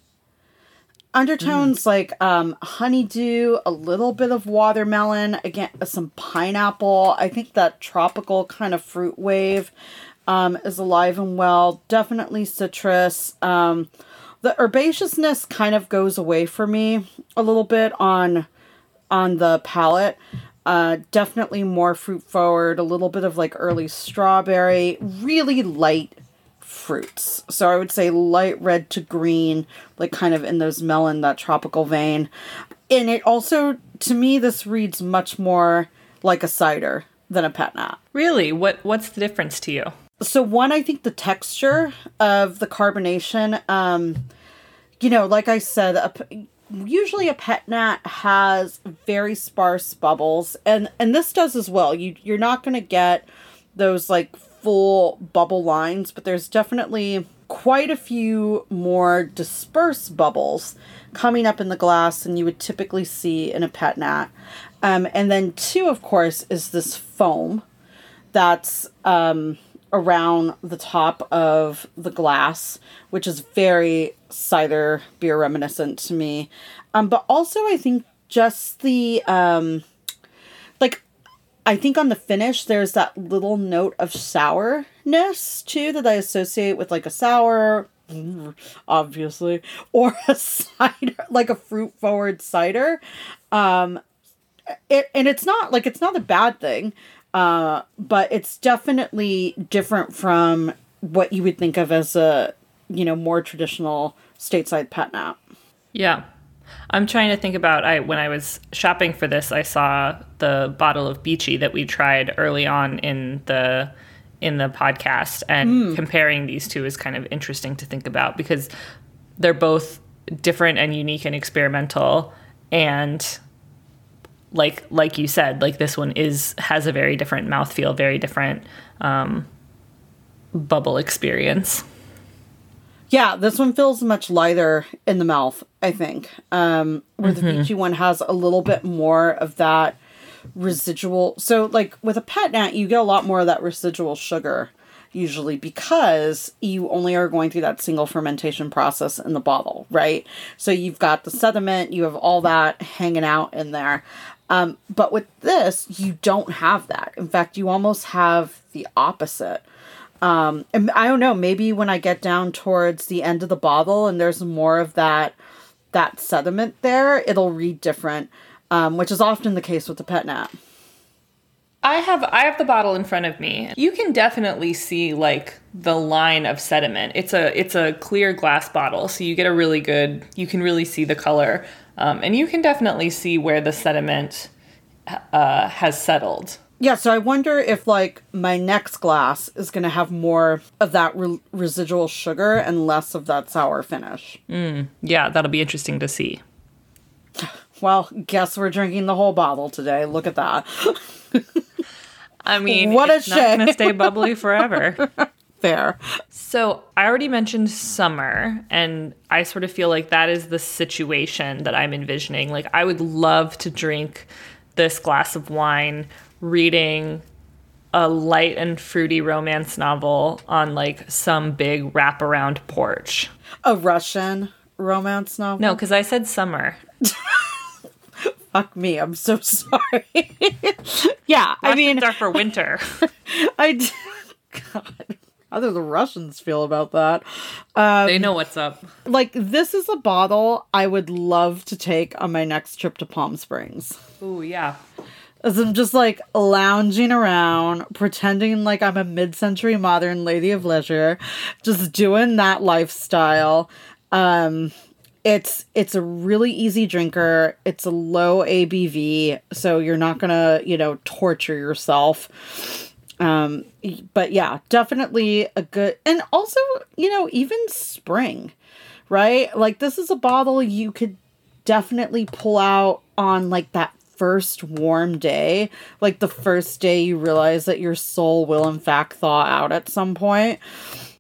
undertones like um, honeydew, a little bit of watermelon, again, some pineapple. I think that tropical kind of fruit wave um, is alive and well. Definitely citrus. Um, the herbaceousness kind of goes away for me a little bit on on the palate. Uh, definitely more fruit forward, a little bit of like early strawberry, really light fruits. So I would say light red to green, like kind of in those melon, that tropical vein. And it also, to me, this reads much more like a cider than a pet nat. Really, what what's the difference to you? So one, I think the texture of the carbonation, um, you know, like I said, a usually a pet nat has very sparse bubbles, and and this does as well. You you're not going to get those like full bubble lines, but there's definitely quite a few more dispersed bubbles coming up in the glass than you would typically see in a pet nat. Um, and then two, of course, is this foam that's um, around the top of the glass, which is very cider beer reminiscent to me. Um, but also, I think just the um, like I think on the finish there's that little note of sourness too that I associate with like a sour obviously or a cider like a fruit forward cider um it and it's not like it's not a bad thing uh but it's definitely different from what you would think of as a you know more traditional stateside pet nat Yeah. I'm trying to think about I when I was shopping for this, I saw the bottle of Beachy that we tried early on in the in the podcast and comparing these two is kind of interesting to think about because they're both different and unique and experimental and like like you said, like this one is has a very different mouthfeel, very different um, bubble experience. Yeah, this one feels much lighter in the mouth, I think. Um, where the Beachy one has a little bit more of that residual. So, like with a pet nat, you get a lot more of that residual sugar usually because you only are going through that single fermentation process in the bottle, right? So you've got the sediment, you have all that hanging out in there. Um, but with this, you don't have that. In fact, you almost have the opposite um and i don't know maybe when i get down towards the end of the bottle and there's more of that that sediment there it'll read different um which is often the case with the pet nat I have I have the bottle in front of me. You can definitely see like the line of sediment. It's a it's a clear glass bottle, so you get a really good. You can really see the color, um, and you can definitely see where the sediment uh, has settled. yeah so i wonder if like my next glass is going to have more of that re- residual sugar and less of that sour finish Yeah, that'll be interesting to see. well guess we're drinking the whole bottle today look at that I mean, What a it's not going to stay bubbly forever. fair So I already mentioned summer, and I sort of feel like that is the situation that I'm envisioning. Like I would love to drink this glass of wine, reading a light and fruity romance novel on like some big wraparound porch. a russian romance novel No, because I said summer. fuck me i'm so sorry yeah i mean Russians are for winter. I d- God, how do the Russians feel about that? Um, they know what's up. like this is a bottle I would love to take on my next trip to Palm Springs. Ooh, yeah. As I'm just like lounging around, pretending like I'm a mid-century modern lady of leisure, just doing that lifestyle. Um, it's it's a really easy drinker. It's a low ABV, so you're not gonna you know torture yourself. Um, but yeah, definitely a good, and also you know even spring, right? Like this is a bottle you could definitely pull out on like that first warm day, like the first day you realize that your soul will in fact thaw out at some point.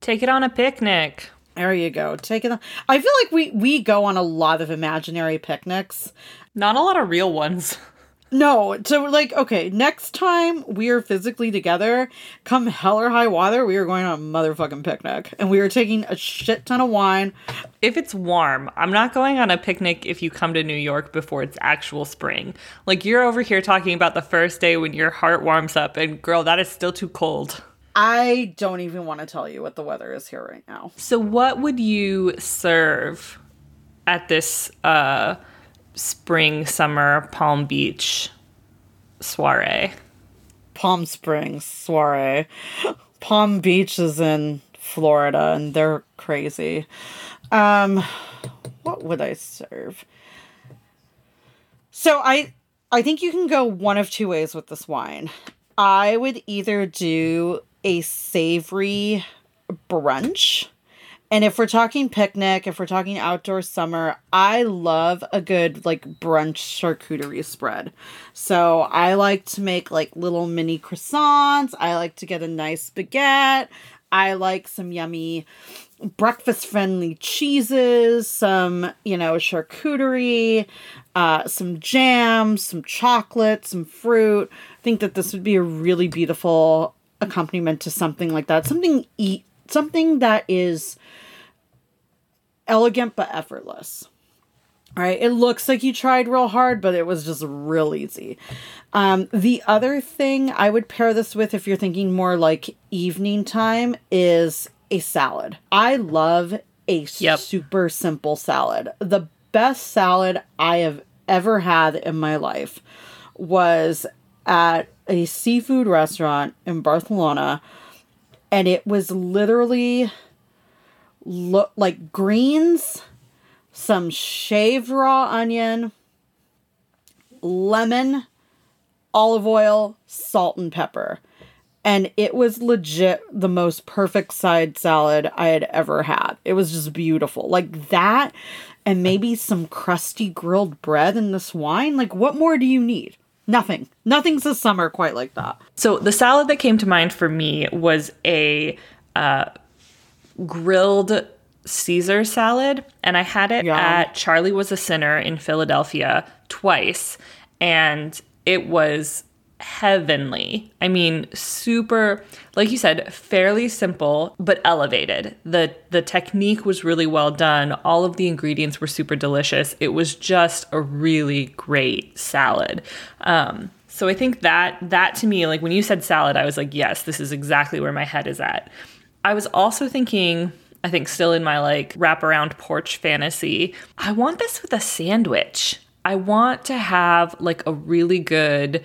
Take it on a picnic. There you go. Take it. I feel like we we go on a lot of imaginary picnics. Not a lot of real ones. No, so like okay, next time we are physically together, come hell or high water, we are going on a motherfucking picnic, and we are taking a shit ton of wine. if it's warm, I'm not going on a picnic if you come to New York before it's actual spring. Like you're over here talking about the first day when your heart warms up, and girl, that is still too cold. I don't even want to tell you what the weather is here right now. So, what would you serve at this uh, spring, summer Palm Beach soiree? Palm Springs soiree. Palm Beach is in Florida and they're crazy. Um what would I serve? So I I think you can go one of two ways with this wine. I would either do a savory brunch And if we're talking picnic, if we're talking outdoor summer, I love a good like brunch charcuterie spread. So I like to make like little mini croissants. I like to get a nice baguette. I like some yummy breakfast friendly cheeses, some, you know, charcuterie, uh, some jam, some chocolate, some fruit. I think that this would be a really beautiful accompaniment to something like that. Something eat something that is elegant but effortless. All right, it looks like you tried real hard, but it was just real easy. Um, the other thing I would pair this with, if you're thinking more like evening time, is a salad. I love a Yep. super simple salad. The best salad I have ever had in my life was at a seafood restaurant in Barcelona, and it was literally lo- like greens, some shaved raw onion, lemon, olive oil, salt, and pepper. And it was legit the most perfect side salad I had ever had. It was just beautiful. Like that, and maybe some crusty grilled bread and this wine. Like, what more do you need? Nothing. Nothing's a summer quite like that. So the salad that came to mind for me was a uh, grilled Caesar salad, and I had it Yum. at Charlie Was a Sinner in Philadelphia twice, and it was heavenly. I mean, super like you said, fairly simple but elevated. The the technique was really well done. All of the ingredients were super delicious. It was just a really great salad. Um so I think that that to me like when you said salad I was like, yes, this is exactly where my head is at. I was also thinking I think still in my like wraparound porch fantasy. I want this with a sandwich. I want to have like a really good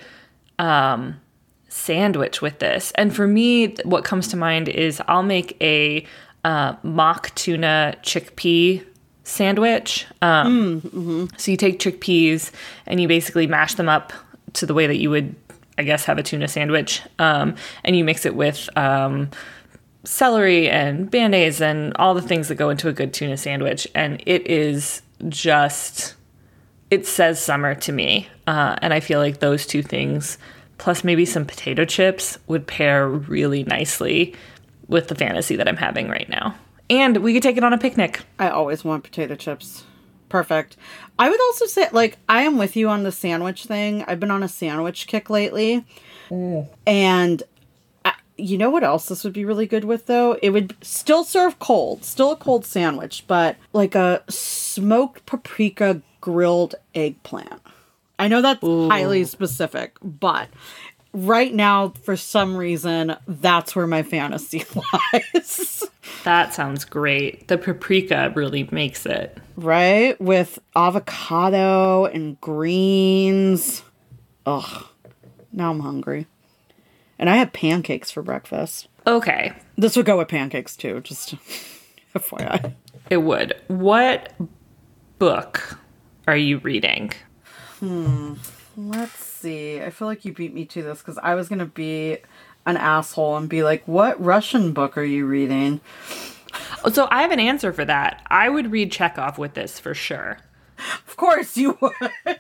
um, sandwich with this. And for me, what comes to mind is I'll make a uh, mock tuna chickpea sandwich. Um, So you take chickpeas and you basically mash them up to the way that you would, I guess, have a tuna sandwich. Um, and you mix it with um, celery and band-aids and all the things that go into a good tuna sandwich. And it is just it says summer to me. Uh, and I feel like those two things, plus maybe some potato chips, would pair really nicely with the fantasy that I'm having right now. And we could take it on a picnic. I always want potato chips. Perfect. I would also say, like, I am with you on the sandwich thing. I've been on a sandwich kick lately. And I, you know what else this would be really good with, though? It would still serve cold, still a cold sandwich, but like a smoked paprika grilled eggplant. I know that's highly specific, but right now, for some reason, that's where my fantasy lies. That sounds great. The paprika really makes it. right? With avocado and greens. Ugh. Now I'm hungry. And I had pancakes for breakfast. Okay, This would go with pancakes too, just FYI. it would. What book are you reading? Hmm. Let's see. I feel like you beat me to this because I was going to be an asshole and be like, what Russian book are you reading? So I have an answer for that. I would read Chekhov with this for sure. Of course you would.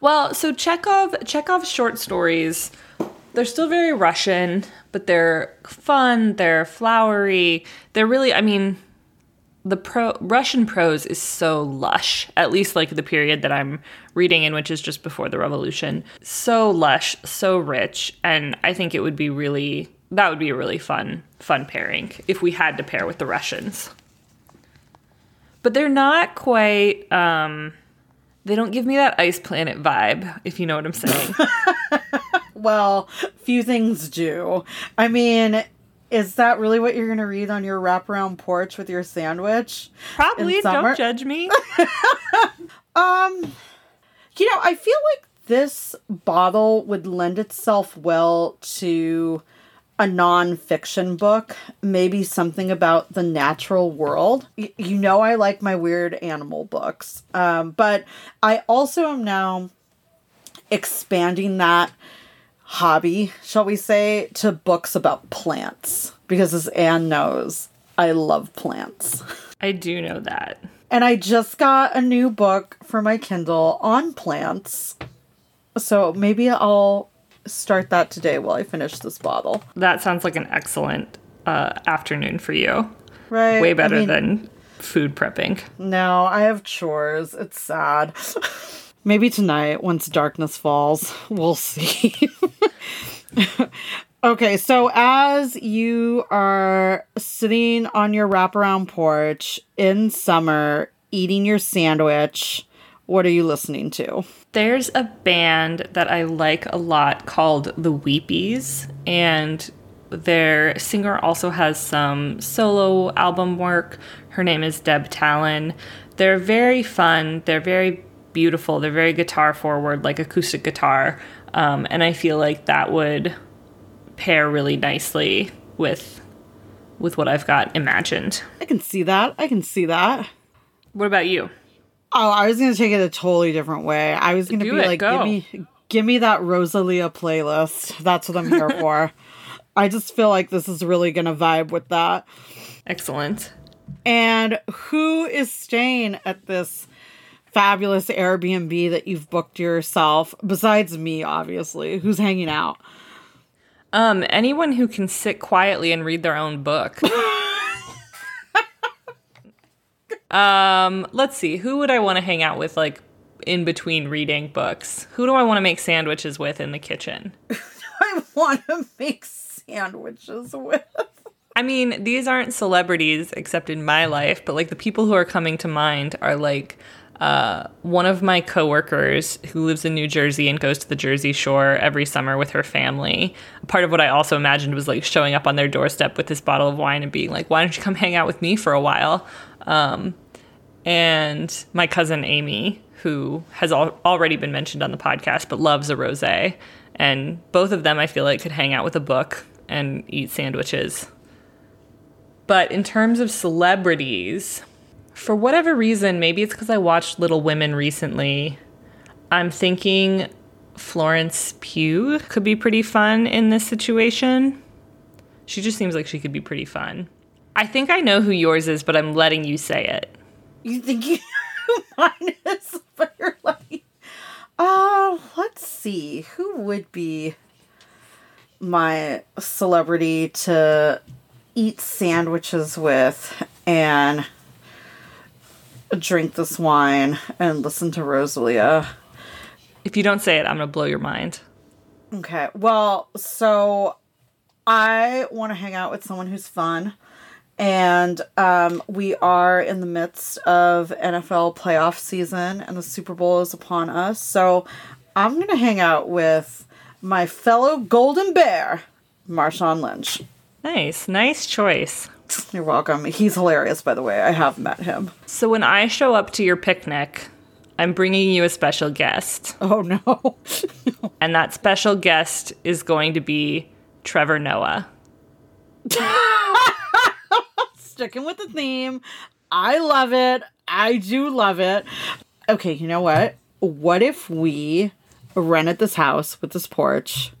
Well, so Chekhov Chekhov's short stories, they're still very Russian, but they're fun, they're flowery. They're really I mean, the pro Russian prose is so lush, at least like the period that I'm reading in which is just before the revolution. So lush, so rich, and I think it would be really that would be a really fun fun pairing if we had to pair with the Russians. But they're not quite um they don't give me that ice planet vibe, if you know what I'm saying. Well, few things do. I mean, is that really what you're going to read on your wraparound porch with your sandwich? Probably, don't judge me. Um, you know, I feel like this bottle would lend itself well to a nonfiction book, maybe something about the natural world. Y- you know, I like my weird animal books, um, but I also am now expanding that hobby, shall we say, to books about plants because as Anne knows, I love plants. I do know that. And I just got a new book for my Kindle on plants. So maybe I'll start that today while I finish this bottle. That sounds like an excellent uh, afternoon for you. Right. Way better I mean, than food prepping. No, I have chores. It's sad. maybe tonight, once darkness falls, we'll see. okay, so as you are sitting on your wraparound porch in summer, eating your sandwich, what are you listening to? There's a band that I like a lot called The Weepies, and their singer also has some solo album work. Her name is Deb Talan. They're very fun, they're very beautiful, they're very guitar forward, like acoustic guitar. Um, and I feel like that would pair really nicely with with what I've got imagined. I can see that. I can see that. What about you? Oh, I was gonna take it a totally different way. I was gonna be it, like, go. give me, give me that Rosalia playlist. That's what I'm here for. I just feel like this is really gonna vibe with that. Excellent. And who is staying at this fabulous Airbnb that you've booked yourself? Besides me, obviously. Who's hanging out? Um, anyone who can sit quietly and read their own book. um, let's see. Who would I want to hang out with like in between reading books? Who do I want to make sandwiches with in the kitchen? I want to make sandwiches with. I mean, these aren't celebrities except in my life, but like the people who are coming to mind are like uh, one of my coworkers who lives in New Jersey and goes to the Jersey Shore every summer with her family. Part of what I also imagined was like showing up on their doorstep with this bottle of wine and being like, "Why don't you come hang out with me for a while?" Um, and my cousin Amy, who has al- already been mentioned on the podcast, but loves a rosé, and both of them I feel like could hang out with a book and eat sandwiches. But in terms of celebrities, for whatever reason, maybe it's because I watched Little Women recently. I'm thinking Florence Pugh could be pretty fun in this situation. She just seems like she could be pretty fun. I think I know who yours is, but I'm letting you say it. You think you mine is, but you're like, uh, let's see, who would be my celebrity to eat sandwiches with and drink this wine and listen to Rosalia? If you don't say it, I'm going to blow your mind. Okay, well, so I want to hang out with someone who's fun. And um, we are in the midst of NFL playoff season, and the Super Bowl is upon us. So I'm going to hang out with my fellow Golden Bear, Marshawn Lynch. Nice, nice choice. You're welcome. He's hilarious, by the way. I have met him. So when I show up to your picnic, I'm bringing you a special guest. Oh, no. And that special guest is going to be Trevor Noah. Sticking with the theme. I love it. I do love it. Okay, you know what? What if we rented this house with this porch?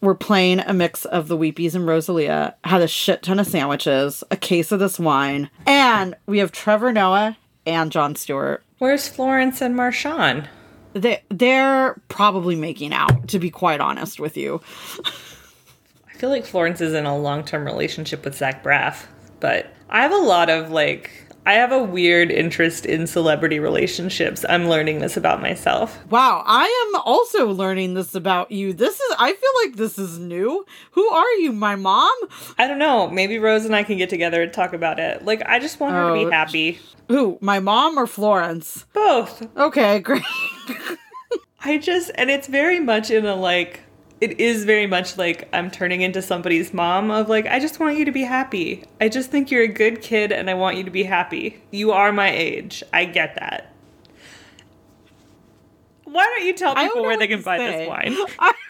We're playing a mix of the Weepies and Rosalia, had a shit ton of sandwiches, a case of this wine, and we have Trevor Noah and Jon Stewart. Where's Florence and Marshawn? They they're probably making out, to be quite honest with you. I feel like Florence is in a long term relationship with Zach Braff, but I have a lot of like, I have a weird interest in celebrity relationships. I'm learning this about myself. Wow, I am also learning this about you. This is I feel like this is new. Who are you, my mom? I don't know. Maybe Rose and I can get together and talk about it. Like, I just want her to Oh, be happy. Who, my mom or Florence? Both. Okay, great. I just, and it's very much in a like, it is very much like I'm turning into somebody's mom of like, I just want you to be happy. I just think you're a good kid and I want you to be happy. You are my age. I get that. Why don't you tell people where they can buy say. this wine?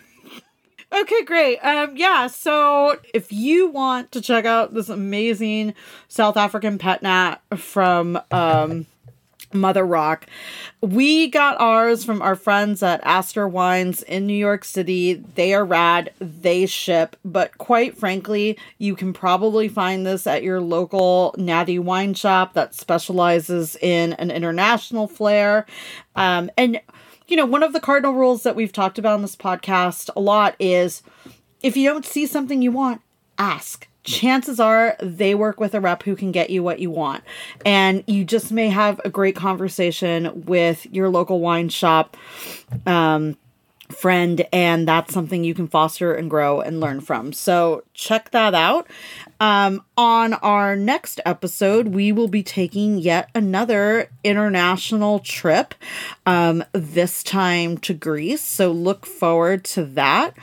Okay, great. Um, yeah, so if you want to check out this amazing South African pet nat from um Mother Rock. We got ours from our friends at Astor Wines in New York City. They are rad, they ship, but quite frankly, you can probably find this at your local natty wine shop that specializes in an international flair. Um, and, you know, one of the cardinal rules that we've talked about in this podcast a lot is if you don't see something you want, ask chances are they work with a rep who can get you what you want. And you just may have a great conversation with your local wine shop. Um, friend and that's something you can foster and grow and learn from so check that out um, on our next episode we will be taking yet another international trip um, this time to greece so look forward to that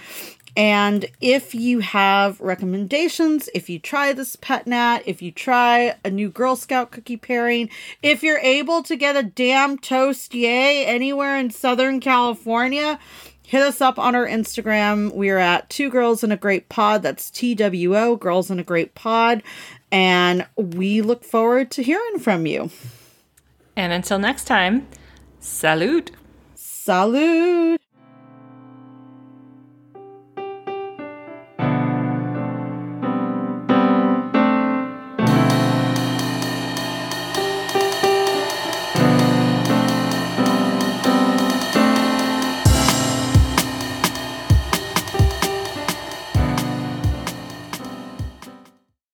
and if you have recommendations, if you try this pet nat, if you try a new Girl Scout cookie pairing, if you're able to get a damn Toast-Yay anywhere in Southern California, hit us up on our Instagram. We're at Two Girls in a Great Pod. That's T W O, Girls in a Great Pod. And we look forward to hearing from you. And until next time, salute. Salute.